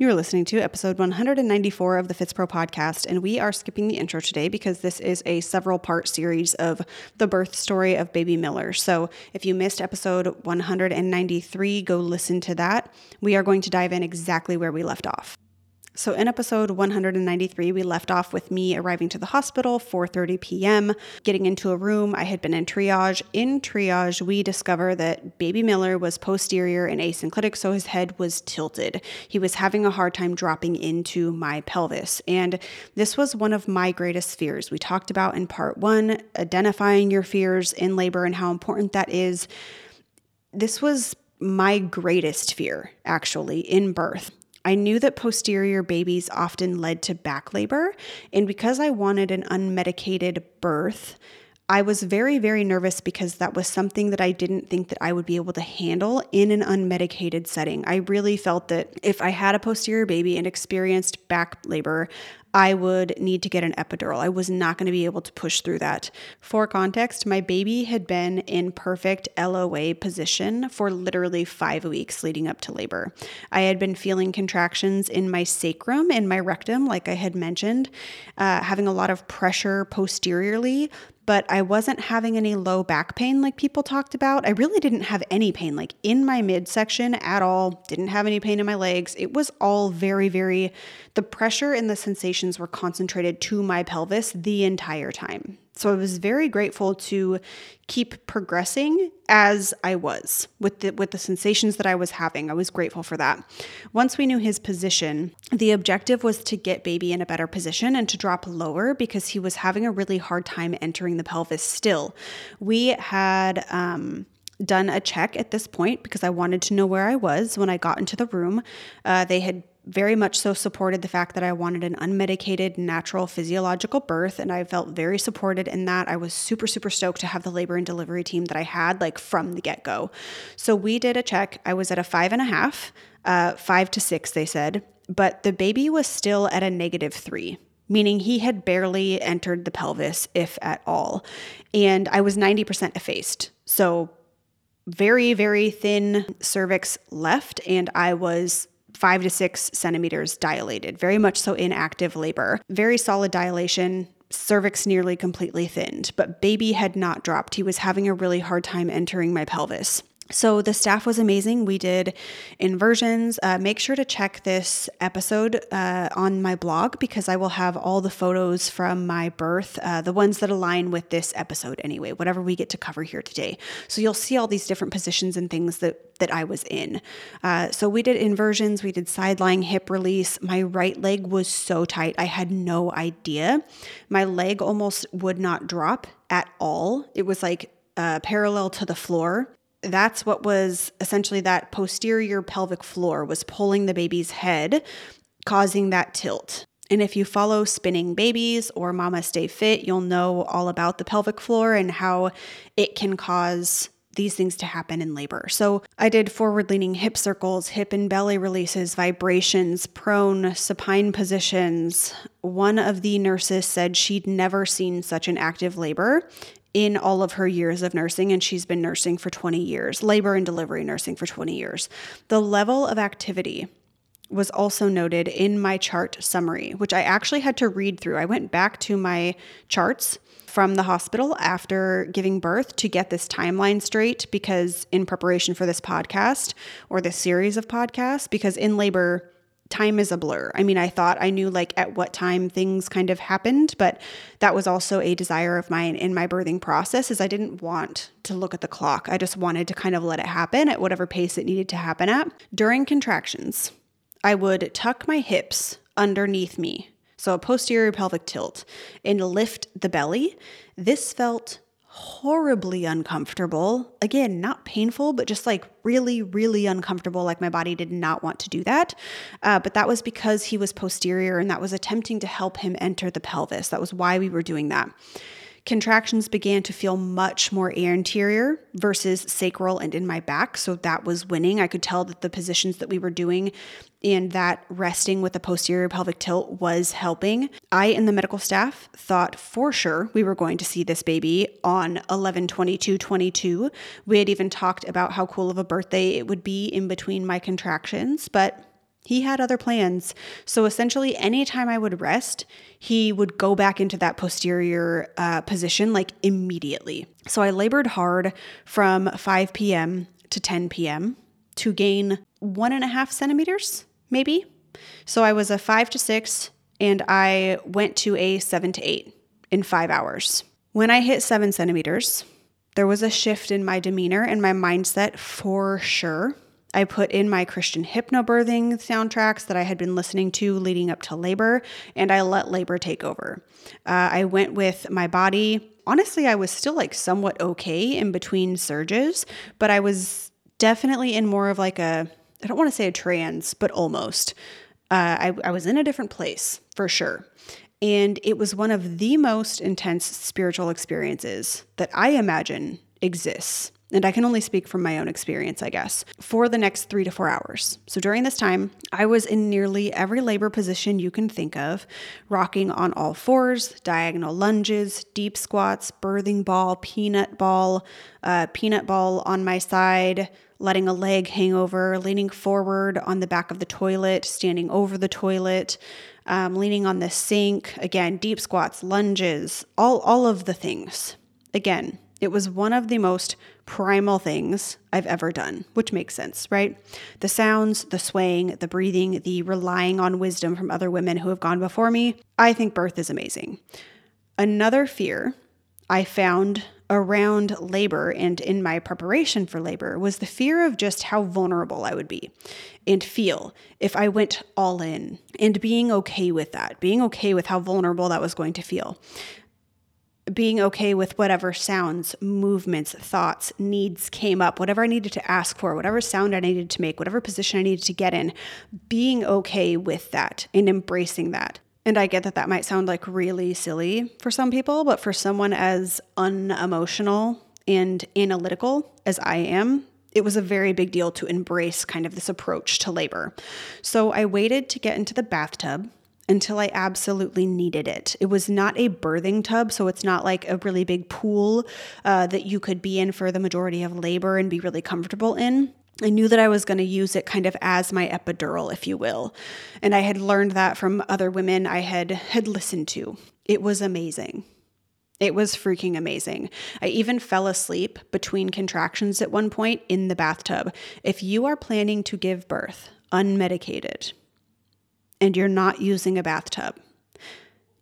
You are listening to episode 194 of the FitzPro podcast, and we are skipping the intro today because this is a several part series of the birth story of baby Miller. So if you missed episode 193, go listen to that. We are going to dive in exactly where we left off. So in episode 193, we left off with me arriving to the hospital 4:30 p.m., getting into a room. I had been in triage. In triage, we discover that baby Miller was posterior and asynclitic, so his head was tilted. He was having a hard time dropping into my pelvis, and this was one of my greatest fears. We talked about in part 1 identifying your fears in labor and how important that is. This was my greatest fear, actually, in birth. I knew that posterior babies often led to back labor, and because I wanted an unmedicated birth, I was very, very nervous because that was something that I didn't think that I would be able to handle in an unmedicated setting. I really felt that if I had a posterior baby and experienced back labor, I would need to get an epidural. I was not going to be able to push through that. For context, my baby had been in perfect LOA position for literally five weeks leading up to labor. I had been feeling contractions in my sacrum and my rectum, like I had mentioned, uh, having a lot of pressure posteriorly, but I wasn't having any low back pain like people talked about. I really didn't have any pain, like in my midsection at all. Didn't have any pain in my legs. It was all very, very, the pressure and the were concentrated to my pelvis the entire time. So I was very grateful to keep progressing as I was with the with the sensations that I was having. I was grateful for that. Once we knew his position, the objective was to get baby in a better position and to drop lower because he was having a really hard time entering the pelvis still. We had um done a check at this point because I wanted to know where I was when I got into the room. Uh, they had very much so supported the fact that I wanted an unmedicated, natural, physiological birth. And I felt very supported in that. I was super, super stoked to have the labor and delivery team that I had, like from the get go. So we did a check. I was at a five and a half, uh, five to six, they said, but the baby was still at a negative three meaning he had barely entered the pelvis, if at all. And I was 90% effaced. So, very, very thin cervix left, and I was five to six centimeters dilated, very much so in active labor. Very solid dilation, cervix nearly completely thinned, but baby had not dropped. He was having a really hard time entering my pelvis. So the staff was amazing. We did inversions. Uh, make sure to check this episode uh, on my blog because I will have all the photos from my birth, uh, the ones that align with this episode anyway, whatever we get to cover here today. So you'll see all these different positions and things that that I was in. Uh, so we did inversions. We did side lying hip release. My right leg was so tight. I had no idea. My leg almost would not drop at all. It was like uh, parallel to the floor that's what was essentially that posterior pelvic floor was pulling the baby's head, causing that tilt. And if you follow spinning babies or mama stay fit, you'll know all about the pelvic floor and how it can cause these things to happen in labor. So I did forward leaning hip circles, hip and belly releases, vibrations, prone, supine positions. One of the nurses said she'd never seen such an active labor in all of her years of nursing, and she's been nursing for 20 years, labor and delivery nursing for 20 years. The level of activity was also noted in my chart summary, which I actually had to read through. I went back to my charts from the hospital after giving birth to get this timeline straight because in preparation for this podcast or this series of podcasts, because in labor, time is a blur. I mean, I thought I knew like at what time things kind of happened, but that was also a desire of mine in my birthing process is I didn't want to look at the clock. I just wanted to kind of let it happen at whatever pace it needed to happen at. During contractions, I would tuck my hips underneath me. So a posterior pelvic tilt and lift the belly. This felt horribly uncomfortable. Again, not painful, but just like really, really uncomfortable. Like my body did not want to do that. Uh, but that was because he was posterior and that was attempting to help him enter the pelvis. That was why we were doing that. Contractions began to feel much more anterior versus sacral and in my back. So that was winning. I could tell that the positions that we were doing and that resting with the posterior pelvic tilt was helping. I and the medical staff thought for sure we were going to see this baby on 11 22 22. We had even talked about how cool of a birthday it would be in between my contractions, but He had other plans. So essentially, anytime I would rest, he would go back into that posterior uh, position like immediately. So I labored hard from 5 p.m. to 10 p.m. to gain one and a half centimeters, maybe. So I was a five to six, and I went to a seven to eight in five hours. When I hit seven centimeters, there was a shift in my demeanor and my mindset for sure. I put in my Christian hypnobirthing soundtracks that I had been listening to leading up to labor, and I let labor take over. Uh, I went with my body. Honestly, I was still like somewhat okay in between surges, but I was definitely in more of like a, I don't want to say a trance, but almost. Uh, I, I was in a different place for sure. And it was one of the most intense spiritual experiences that I imagine exists and I can only speak from my own experience, I guess, for the next three to four hours. So during this time, I was in nearly every labor position you can think of rocking on all fours, diagonal lunges, deep squats, birthing ball, peanut ball, uh, peanut ball on my side, letting a leg hang over, leaning forward on the back of the toilet, standing over the toilet. Um, leaning on the sink, again, deep squats, lunges, all, all of the things. Again, it was one of the most primal things I've ever done, which makes sense, right? The sounds, the swaying, the breathing, the relying on wisdom from other women who have gone before me. I think birth is amazing. Another fear I found around labor and in my preparation for labor was the fear of just how vulnerable I would be and feel if I went all in and being okay with that, being okay with how vulnerable that was going to feel being okay with whatever sounds, movements, thoughts, needs came up, whatever I needed to ask for, whatever sound I needed to make, whatever position I needed to get in, being okay with that and embracing that. And I get that that might sound like really silly for some people, but for someone as unemotional and analytical as I am, it was a very big deal to embrace kind of this approach to labor. So I waited to get into the bathtub until I absolutely needed it. It was not a birthing tub, so it's not like a really big pool uh, that you could be in for the majority of labor and be really comfortable in. I knew that I was going to use it kind of as my epidural, if you will. And I had learned that from other women I had had listened to. It was amazing. It was freaking amazing. I even fell asleep between contractions at one point in the bathtub. If you are planning to give birth unmedicated, and you're not using a bathtub,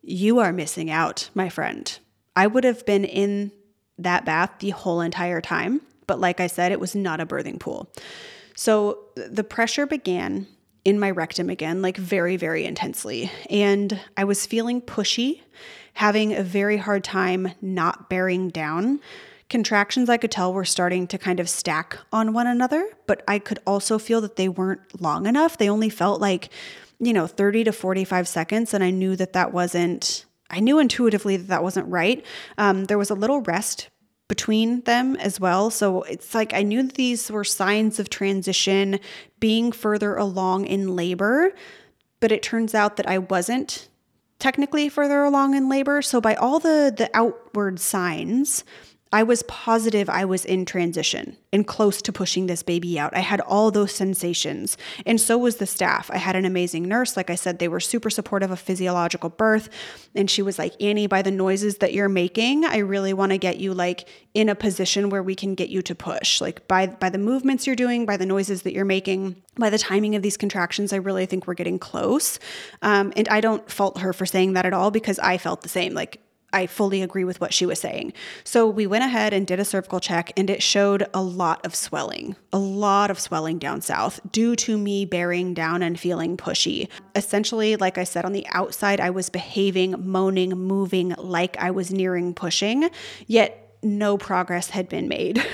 you are missing out, my friend. I would have been in that bath the whole entire time, but like I said, it was not a birthing pool. So the pressure began in my rectum again, like very, very intensely. And I was feeling pushy, having a very hard time not bearing down. Contractions I could tell were starting to kind of stack on one another, but I could also feel that they weren't long enough. They only felt like you know, 30 to 45 seconds. And I knew that that wasn't, I knew intuitively that that wasn't right. Um, there was a little rest between them as well. So it's like I knew these were signs of transition, being further along in labor, but it turns out that I wasn't technically further along in labor. So by all the the outward signs, I was positive I was in transition and close to pushing this baby out. I had all those sensations, and so was the staff. I had an amazing nurse. Like I said, they were super supportive of physiological birth. And she was like, Annie, by the noises that you're making, I really want to get you like in a position where we can get you to push. Like by, by the movements you're doing, by the noises that you're making, by the timing of these contractions, I really think we're getting close. Um, and I don't fault her for saying that at all because I felt the same. Like I fully agree with what she was saying. So we went ahead and did a cervical check, and it showed a lot of swelling, a lot of swelling down south due to me bearing down and feeling pushy. Essentially, like I said, on the outside, I was behaving, moaning, moving like I was nearing pushing, yet no progress had been made.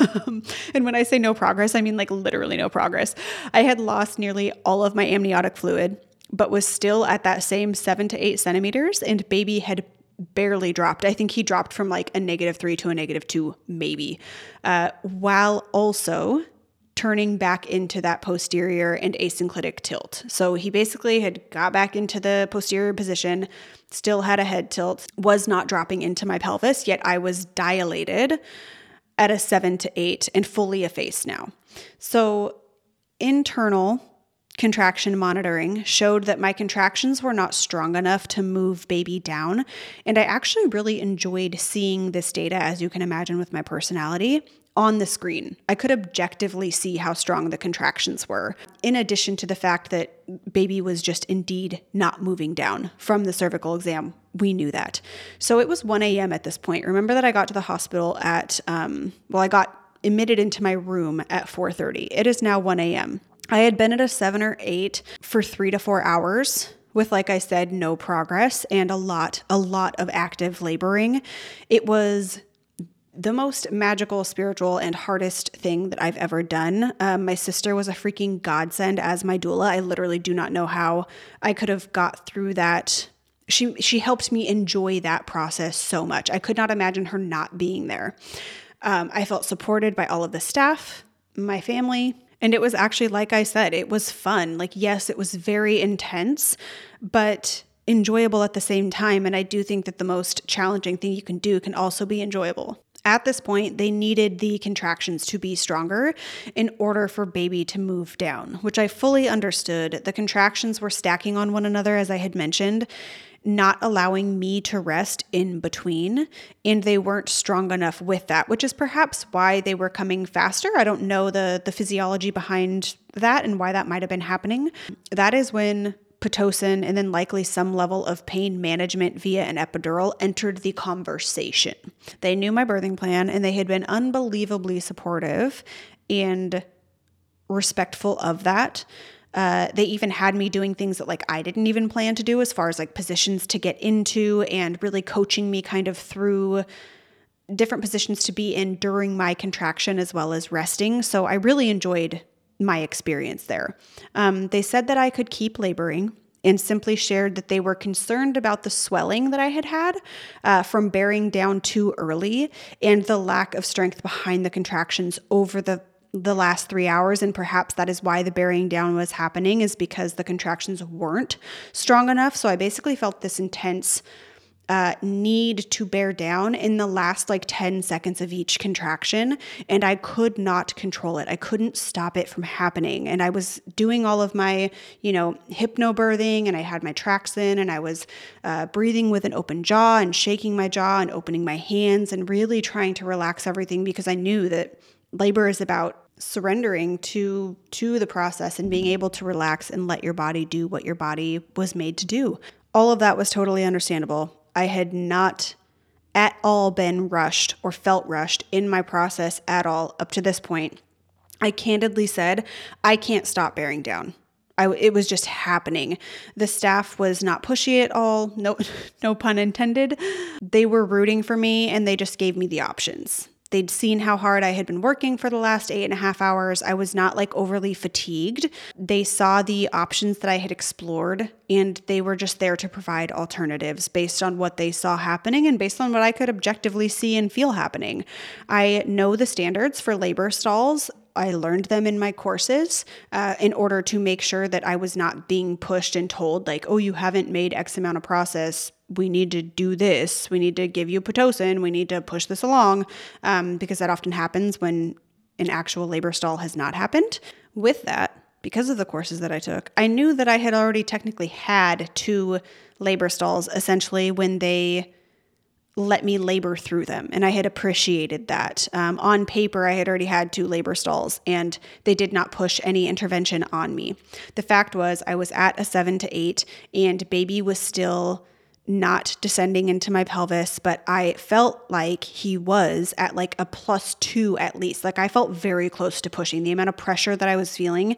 and when I say no progress, I mean like literally no progress. I had lost nearly all of my amniotic fluid, but was still at that same seven to eight centimeters, and baby had barely dropped. I think he dropped from like a negative three to a negative two, maybe, uh, while also turning back into that posterior and asynclitic tilt. So he basically had got back into the posterior position, still had a head tilt, was not dropping into my pelvis, yet I was dilated at a seven to eight and fully effaced now. So internal contraction monitoring showed that my contractions were not strong enough to move baby down. And I actually really enjoyed seeing this data, as you can imagine with my personality, on the screen. I could objectively see how strong the contractions were, in addition to the fact that baby was just indeed not moving down from the cervical exam. We knew that. So it was 1 a.m. at this point. Remember that I got to the hospital at, um, well, I got admitted into my room at 4.30. It is now 1 a.m. I had been at a seven or eight for three to four hours with like I said no progress and a lot a lot of active laboring. It was the most magical, spiritual, and hardest thing that I've ever done. Um, my sister was a freaking godsend as my doula. I literally do not know how I could have got through that. She she helped me enjoy that process so much. I could not imagine her not being there. Um, I felt supported by all of the staff, my family, and it was actually, like I said, it was fun. Like, yes, it was very intense, but enjoyable at the same time. And I do think that the most challenging thing you can do can also be enjoyable. At this point, they needed the contractions to be stronger in order for baby to move down, which I fully understood. The contractions were stacking on one another, as I had mentioned, not allowing me to rest in between. And they weren't strong enough with that, which is perhaps why they were coming faster. I don't know the, the physiology behind that and why that might have been happening. That is when Pitocin and then likely some level of pain management via an epidural entered the conversation. They knew my birthing plan and they had been unbelievably supportive and respectful of that. Uh, they even had me doing things that like I didn't even plan to do as far as like positions to get into and really coaching me kind of through different positions to be in during my contraction as well as resting. So I really enjoyed my experience there. Um, they said that I could keep laboring and simply shared that they were concerned about the swelling that I had had uh, from bearing down too early and the lack of strength behind the contractions over the the last three hours, and perhaps that is why the bearing down was happening, is because the contractions weren't strong enough. So I basically felt this intense uh, need to bear down in the last like 10 seconds of each contraction, and I could not control it. I couldn't stop it from happening. And I was doing all of my, you know, hypnobirthing, and I had my tracks in, and I was uh, breathing with an open jaw and shaking my jaw and opening my hands and really trying to relax everything because I knew that labor is about surrendering to to the process and being able to relax and let your body do what your body was made to do. All of that was totally understandable. I had not at all been rushed or felt rushed in my process at all up to this point. I candidly said, I can't stop bearing down. I, it was just happening. The staff was not pushy at all. No, no pun intended. They were rooting for me and they just gave me the options. They'd seen how hard I had been working for the last eight and a half hours. I was not like overly fatigued. They saw the options that I had explored and they were just there to provide alternatives based on what they saw happening and based on what I could objectively see and feel happening. I know the standards for labor stalls. I learned them in my courses uh, in order to make sure that I was not being pushed and told, like, oh, you haven't made X amount of process. We need to do this. We need to give you Pitocin. We need to push this along um, because that often happens when an actual labor stall has not happened. With that, because of the courses that I took, I knew that I had already technically had two labor stalls essentially when they let me labor through them. And I had appreciated that. Um, on paper, I had already had two labor stalls and they did not push any intervention on me. The fact was, I was at a seven to eight and baby was still not descending into my pelvis, but I felt like he was at like a plus two at least. Like I felt very close to pushing the amount of pressure that I was feeling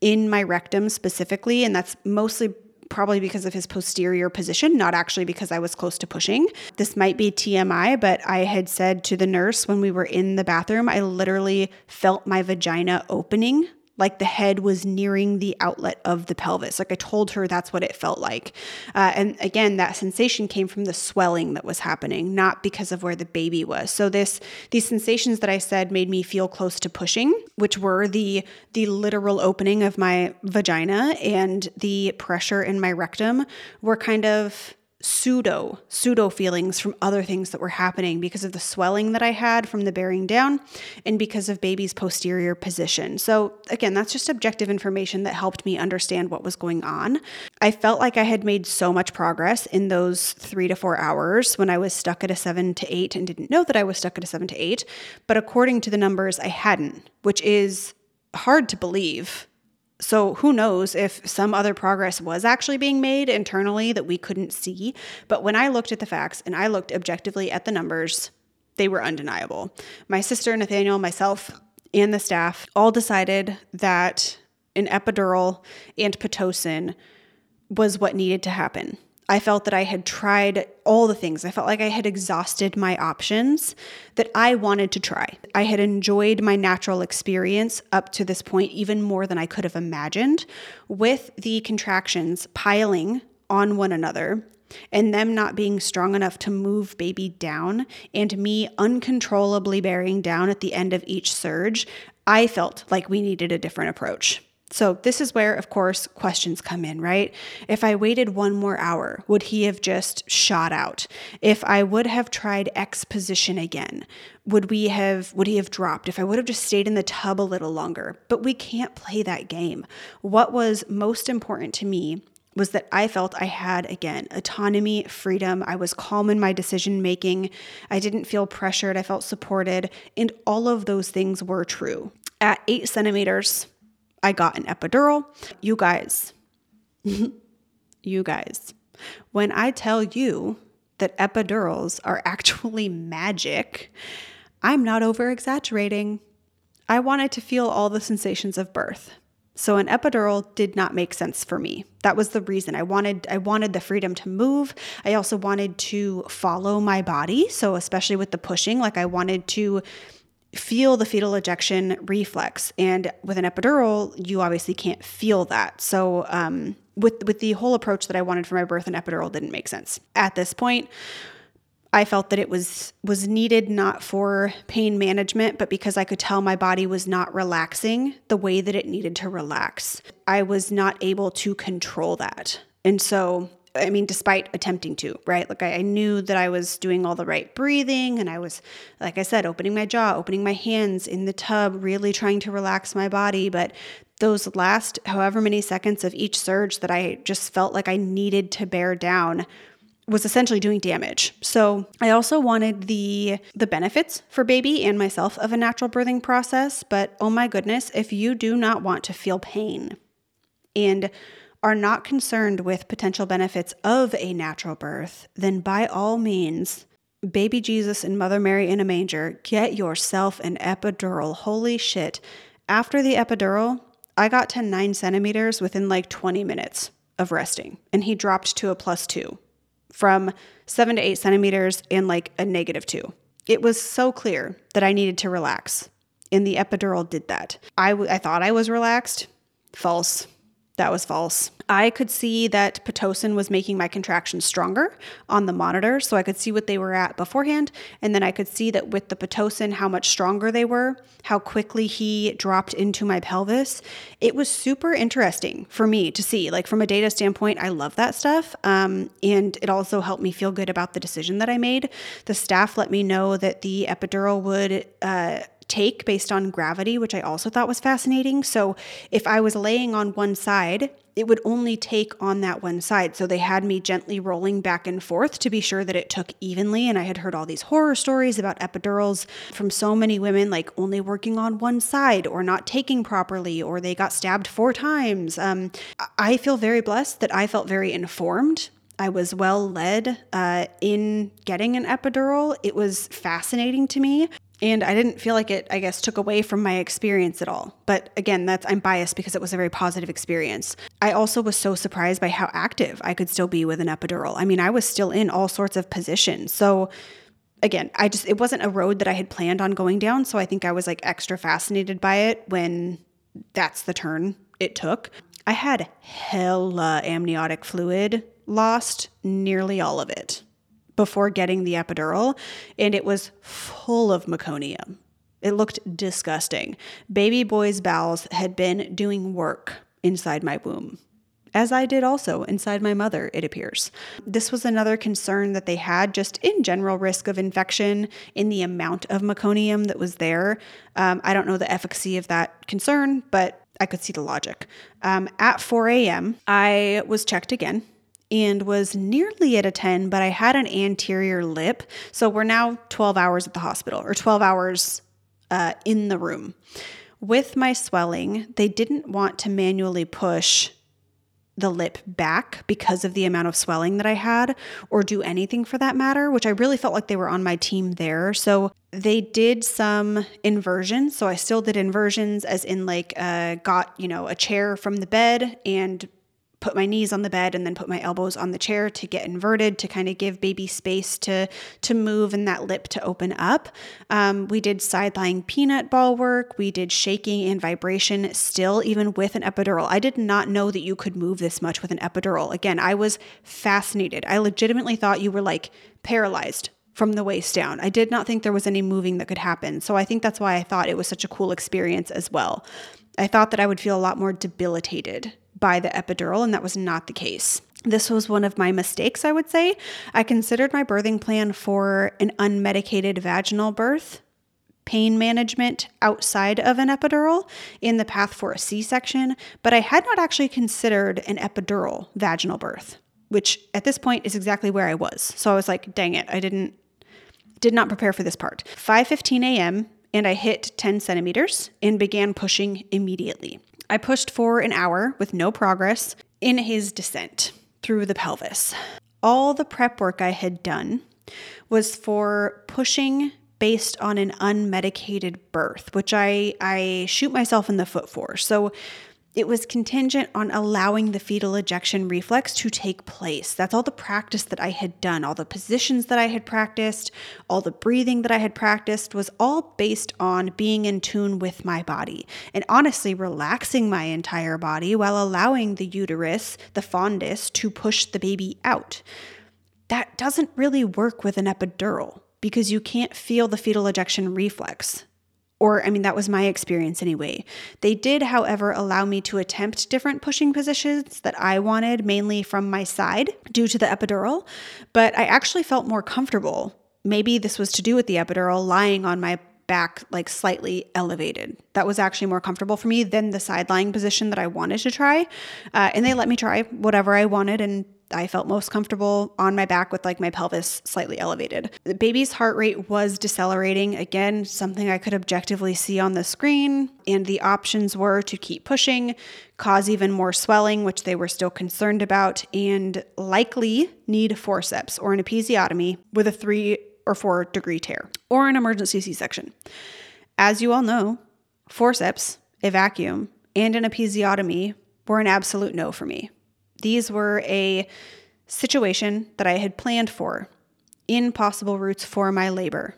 in my rectum specifically. And that's mostly probably because of his posterior position, not actually because I was close to pushing. This might be TMI, but I had said to the nurse when we were in the bathroom, I literally felt my vagina opening like the head was nearing the outlet of the pelvis. Like I told her that's what it felt like. Uh, and again, that sensation came from the swelling that was happening, not because of where the baby was. So this these sensations that I said made me feel close to pushing, which were the the literal opening of my vagina and the pressure in my rectum were kind of pseudo pseudo feelings from other things that were happening because of the swelling that I had from the bearing down and because of baby's posterior position. So again, that's just objective information that helped me understand what was going on. I felt like I had made so much progress in those 3 to 4 hours when I was stuck at a 7 to 8 and didn't know that I was stuck at a 7 to 8, but according to the numbers I hadn't, which is hard to believe so who knows if some other progress was actually being made internally that we couldn't see. But when I looked at the facts and I looked objectively at the numbers, they were undeniable. My sister, Nathaniel, myself, and the staff all decided that an epidural and Pitocin was what needed to happen. I felt that I had tried all the things. I felt like I had exhausted my options that I wanted to try. I had enjoyed my natural experience up to this point even more than I could have imagined, with the contractions piling on one another and them not being strong enough to move baby down and me uncontrollably bearing down at the end of each surge. I felt like we needed a different approach. So, this is where, of course, questions come in, right? If I waited one more hour, would he have just shot out? If I would have tried X position again, would we have would he have dropped if I would have just stayed in the tub a little longer? But we can't play that game. What was most important to me was that I felt I had, again, autonomy, freedom. I was calm in my decision making. I didn't feel pressured. I felt supported. And all of those things were true. At eight centimeters, I got an epidural. You guys, you guys, when I tell you that epidurals are actually magic, I'm not over exaggerating. I wanted to feel all the sensations of birth. So an epidural did not make sense for me. That was the reason. I wanted I wanted the freedom to move. I also wanted to follow my body, so especially with the pushing, like I wanted to feel the fetal ejection reflex. And with an epidural, you obviously can't feel that. So, um, with with the whole approach that I wanted for my birth, an epidural didn't make sense at this point. I felt that it was was needed not for pain management, but because I could tell my body was not relaxing the way that it needed to relax. I was not able to control that. And so I mean, despite attempting to, right? Like I, I, knew that I was doing all the right breathing and I was, like I said, opening my jaw, opening my hands in the tub, really trying to relax my body. But those last however many seconds of each surge that I just felt like I needed to bear down was essentially doing damage. So I also wanted the the benefits for baby and myself of a natural birthing process, but oh my goodness, if you do not want to feel pain and are not concerned with potential benefits of a natural birth, then by all means, baby Jesus and Mother Mary in a manger, get yourself an epidural. Holy shit. After the epidural, I got to nine centimeters within like 20 minutes of resting, and he dropped to a plus two from seven to eight centimeters and like a negative two. It was so clear that I needed to relax, and the epidural did that. I, w- I thought I was relaxed. False. That was false. I could see that Pitocin was making my contractions stronger on the monitor, so I could see what they were at beforehand. And then I could see that with the Pitocin, how much stronger they were, how quickly he dropped into my pelvis. It was super interesting for me to see. Like, from a data standpoint, I love that stuff. Um, and it also helped me feel good about the decision that I made. The staff let me know that the epidural would. Uh, take based on gravity, which I also thought was fascinating. So if I was laying on one side, it would only take on that one side. So they had me gently rolling back and forth to be sure that it took evenly. And I had heard all these horror stories about epidurals from so many women, like only working on one side or not taking properly, or they got stabbed four times. Um, I feel very blessed that I felt very informed I was well led uh, in getting an epidural. It was fascinating to me. And I didn't feel like it, I guess, took away from my experience at all. But again, that's I'm biased because it was a very positive experience. I also was so surprised by how active I could still be with an epidural. I mean, I was still in all sorts of positions. So again, I just it wasn't a road that I had planned on going down. So I think I was like extra fascinated by it when that's the turn it took. I had hella amniotic fluid lost, nearly all of it before getting the epidural, and it was full of meconium. It looked disgusting. Baby boy's bowels had been doing work inside my womb. as I did also inside my mother, it appears. This was another concern that they had, just in general risk of infection in the amount of meconium that was there. Um, I don't know the efficacy of that concern, but I could see the logic. Um, at 4 a.m., I was checked again and was nearly at a 10, but I had an anterior lip. So we're now 12 hours at the hospital or 12 hours uh, in the room. With my swelling, they didn't want to manually push the lip back because of the amount of swelling that I had, or do anything for that matter, which I really felt like they were on my team there. So they did some inversions. So I still did inversions, as in, like, uh, got, you know, a chair from the bed and put my knees on the bed and then put my elbows on the chair to get inverted to kind of give baby space to to move and that lip to open up. Um, we did side lying peanut ball work. We did shaking and vibration still, even with an epidural. I did not know that you could move this much with an epidural. Again, I was fascinated. I legitimately thought you were like paralyzed from the waist down. I did not think there was any moving that could happen. So I think that's why I thought it was such a cool experience as well. I thought that I would feel a lot more debilitated by the epidural, and that was not the case. This was one of my mistakes, I would say. I considered my birthing plan for an unmedicated vaginal birth, pain management outside of an epidural in the path for a C section, but I had not actually considered an epidural vaginal birth, which at this point is exactly where I was. So I was like, dang it, I didn't did not prepare for this part. 5:15 a.m. and I hit 10 centimeters and began pushing immediately. I pushed for an hour with no progress in his descent through the pelvis. All the prep work I had done was for pushing based on an unmedicated birth, which I, I shoot myself in the foot for. So it was contingent on allowing the fetal ejection reflex to take place. That's all the practice that I had done, all the positions that I had practiced, all the breathing that I had practiced was all based on being in tune with my body and honestly relaxing my entire body while allowing the uterus, the fundus, to push the baby out. That doesn't really work with an epidural because you can't feel the fetal ejection reflex. Or, I mean, that was my experience anyway. They did, however, allow me to attempt different pushing positions that I wanted, mainly from my side due to the epidural, but I actually felt more comfortable. Maybe this was to do with the epidural lying on my back like slightly elevated. That was actually more comfortable for me than the side lying position that I wanted to try. Uh, and they let me try whatever I wanted and I felt most comfortable on my back with like my pelvis slightly elevated. The baby's heart rate was decelerating. Again, something I could objectively see on the screen. And the options were to keep pushing, cause even more swelling, which they were still concerned about, and likely need forceps or an episiotomy with a three or four degree tear or an emergency C section. As you all know, forceps, a vacuum, and an episiotomy were an absolute no for me. These were a situation that I had planned for in possible routes for my labor.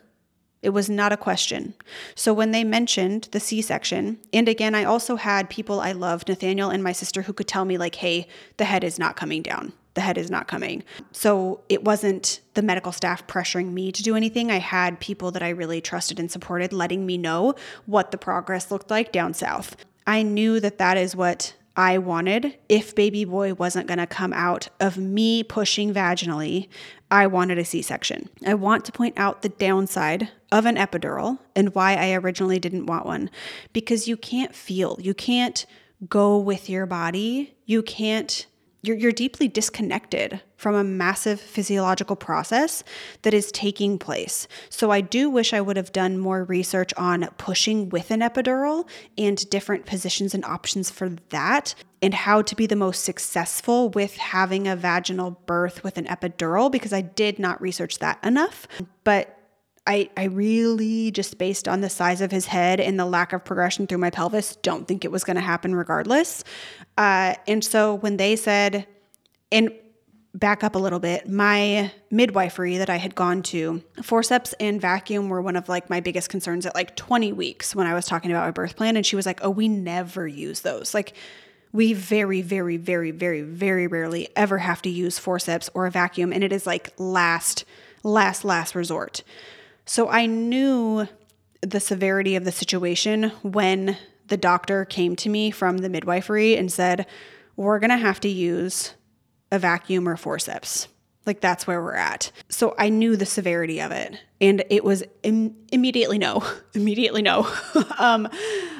It was not a question. So when they mentioned the C section, and again, I also had people I loved, Nathaniel and my sister, who could tell me, like, hey, the head is not coming down. The head is not coming. So it wasn't the medical staff pressuring me to do anything. I had people that I really trusted and supported letting me know what the progress looked like down south. I knew that that is what I wanted if baby boy wasn't going to come out of me pushing vaginally. I wanted a C section. I want to point out the downside of an epidural and why I originally didn't want one because you can't feel, you can't go with your body, you can't you're, you're deeply disconnected from a massive physiological process that is taking place. So, I do wish I would have done more research on pushing with an epidural and different positions and options for that, and how to be the most successful with having a vaginal birth with an epidural, because I did not research that enough. But I, I really just based on the size of his head and the lack of progression through my pelvis don't think it was going to happen regardless. Uh, and so when they said and back up a little bit my midwifery that i had gone to forceps and vacuum were one of like my biggest concerns at like 20 weeks when i was talking about my birth plan and she was like oh we never use those. Like we very very very very very rarely ever have to use forceps or a vacuum and it is like last last last resort so I knew the severity of the situation when the doctor came to me from the midwifery and said, we're going to have to use a vacuum or forceps. Like that's where we're at. So I knew the severity of it, and it was Im- immediately no, immediately no. um,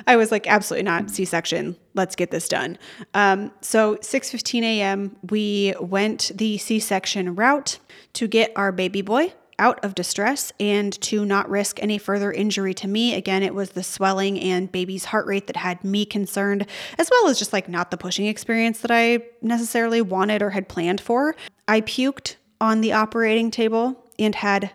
I was like, absolutely not C-section. Let's get this done. Um, so 6:15 a.m. we went the C-section route to get our baby boy out of distress and to not risk any further injury to me. Again, it was the swelling and baby's heart rate that had me concerned, as well as just like not the pushing experience that I necessarily wanted or had planned for. I puked on the operating table and had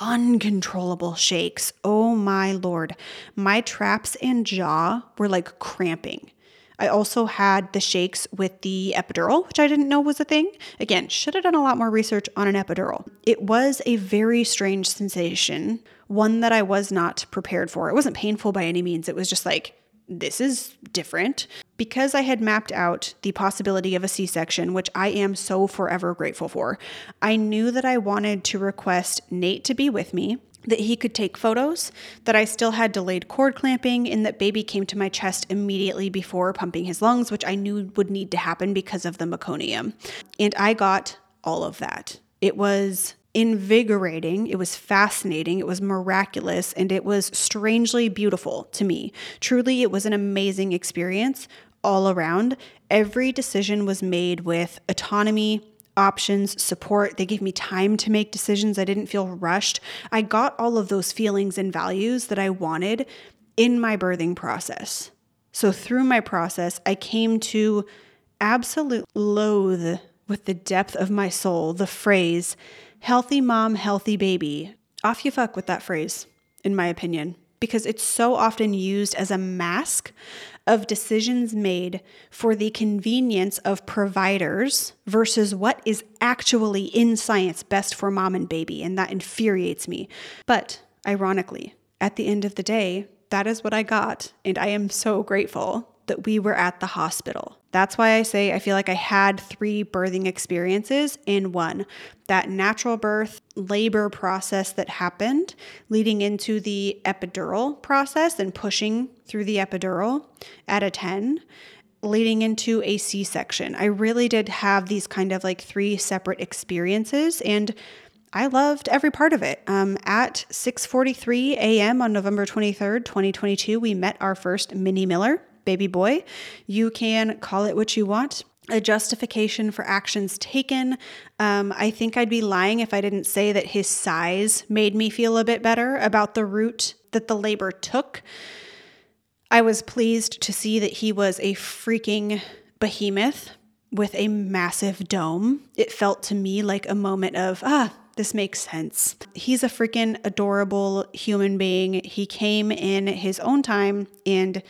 uncontrollable shakes. Oh my lord. My traps and jaw were like cramping. I also had the shakes with the epidural, which I didn't know was a thing. Again, should have done a lot more research on an epidural. It was a very strange sensation, one that I was not prepared for. It wasn't painful by any means. It was just like, this is different. Because I had mapped out the possibility of a C section, which I am so forever grateful for, I knew that I wanted to request Nate to be with me that he could take photos, that I still had delayed cord clamping, and that baby came to my chest immediately before pumping his lungs, which I knew would need to happen because of the meconium. And I got all of that. It was invigorating, it was fascinating, it was miraculous, and it was strangely beautiful to me. Truly, it was an amazing experience all around. Every decision was made with autonomy options, support. They gave me time to make decisions. I didn't feel rushed. I got all of those feelings and values that I wanted in my birthing process. So through my process, I came to absolute loathe with the depth of my soul the phrase, healthy mom, healthy baby. Off you fuck with that phrase, in my opinion, because it's so often used as a mask of decisions made for the convenience of providers versus what is actually in science best for mom and baby. And that infuriates me. But ironically, at the end of the day, that is what I got. And I am so grateful that we were at the hospital. That's why I say I feel like I had three birthing experiences in one that natural birth labor process that happened, leading into the epidural process and pushing through the epidural at a 10, leading into a C section. I really did have these kind of like three separate experiences and I loved every part of it. Um, at 6:43 a.m. on November 23rd, 2022, we met our first mini Miller baby boy. You can call it what you want. A justification for actions taken. Um, I think I'd be lying if I didn't say that his size made me feel a bit better about the route that the labor took. I was pleased to see that he was a freaking behemoth with a massive dome. It felt to me like a moment of, ah, this makes sense. He's a freaking adorable human being. He came in his own time and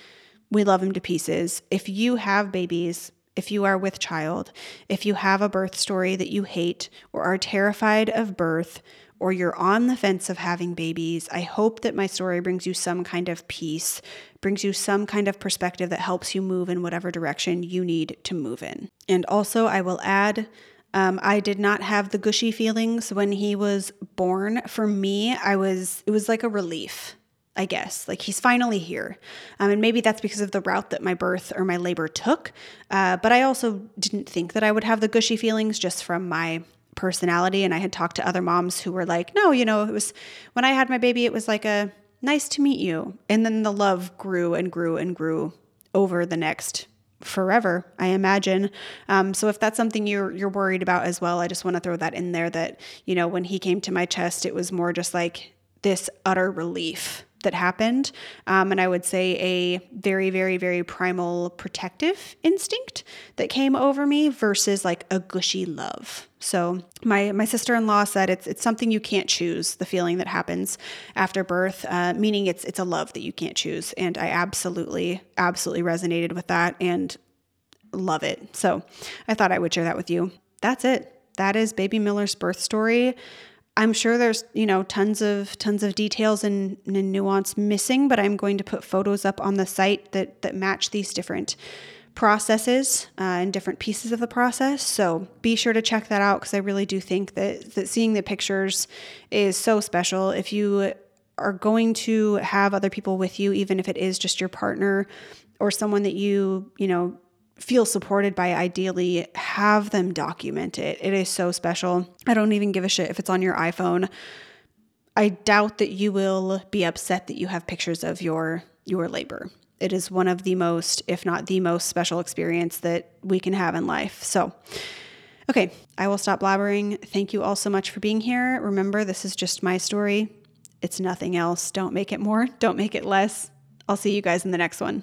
we love him to pieces. If you have babies, if you are with child, if you have a birth story that you hate or are terrified of birth, or you're on the fence of having babies, I hope that my story brings you some kind of peace, brings you some kind of perspective that helps you move in whatever direction you need to move in. And also, I will add, um, I did not have the gushy feelings when he was born. For me, I was, it was like a relief. I guess. Like he's finally here. Um, and maybe that's because of the route that my birth or my labor took. Uh, but I also didn't think that I would have the gushy feelings just from my personality. And I had talked to other moms who were like, no, you know, it was when I had my baby, it was like a nice to meet you. And then the love grew and grew and grew over the next forever, I imagine. Um, so if that's something you're you're worried about as well, I just want to throw that in there that, you know, when he came to my chest, it was more just like this utter relief that happened. Um, and I would say a very, very, very primal protective instinct that came over me versus like a gushy love. So my my sister in law said it's it's something you can't choose. The feeling that happens after birth, uh, meaning it's it's a love that you can't choose. And I absolutely absolutely resonated with that and love it. So I thought I would share that with you. That's it. That is Baby Miller's birth story. I'm sure there's, you know, tons of tons of details and, and, nuance missing, but I'm going to put photos up on the site that that match these different processes uh, and different pieces of the process. So be sure to check that out because I really do think that that seeing the pictures is so special. If you are going to have other people with you, even if it is just your partner or someone that you, you know, feel supported by, ideally have them document it. It is so special. I don't even give a shit if it's on your iPhone. I doubt that you will be upset that you have pictures of your your labor. It is one of the most, if not the most special experience that we can have in life. So, okay, I will stop blabbering. Thank you all so much for being here. Remember, this is just my story. It's nothing else. Don't make it more, don't make it less. I'll see you guys in the next one.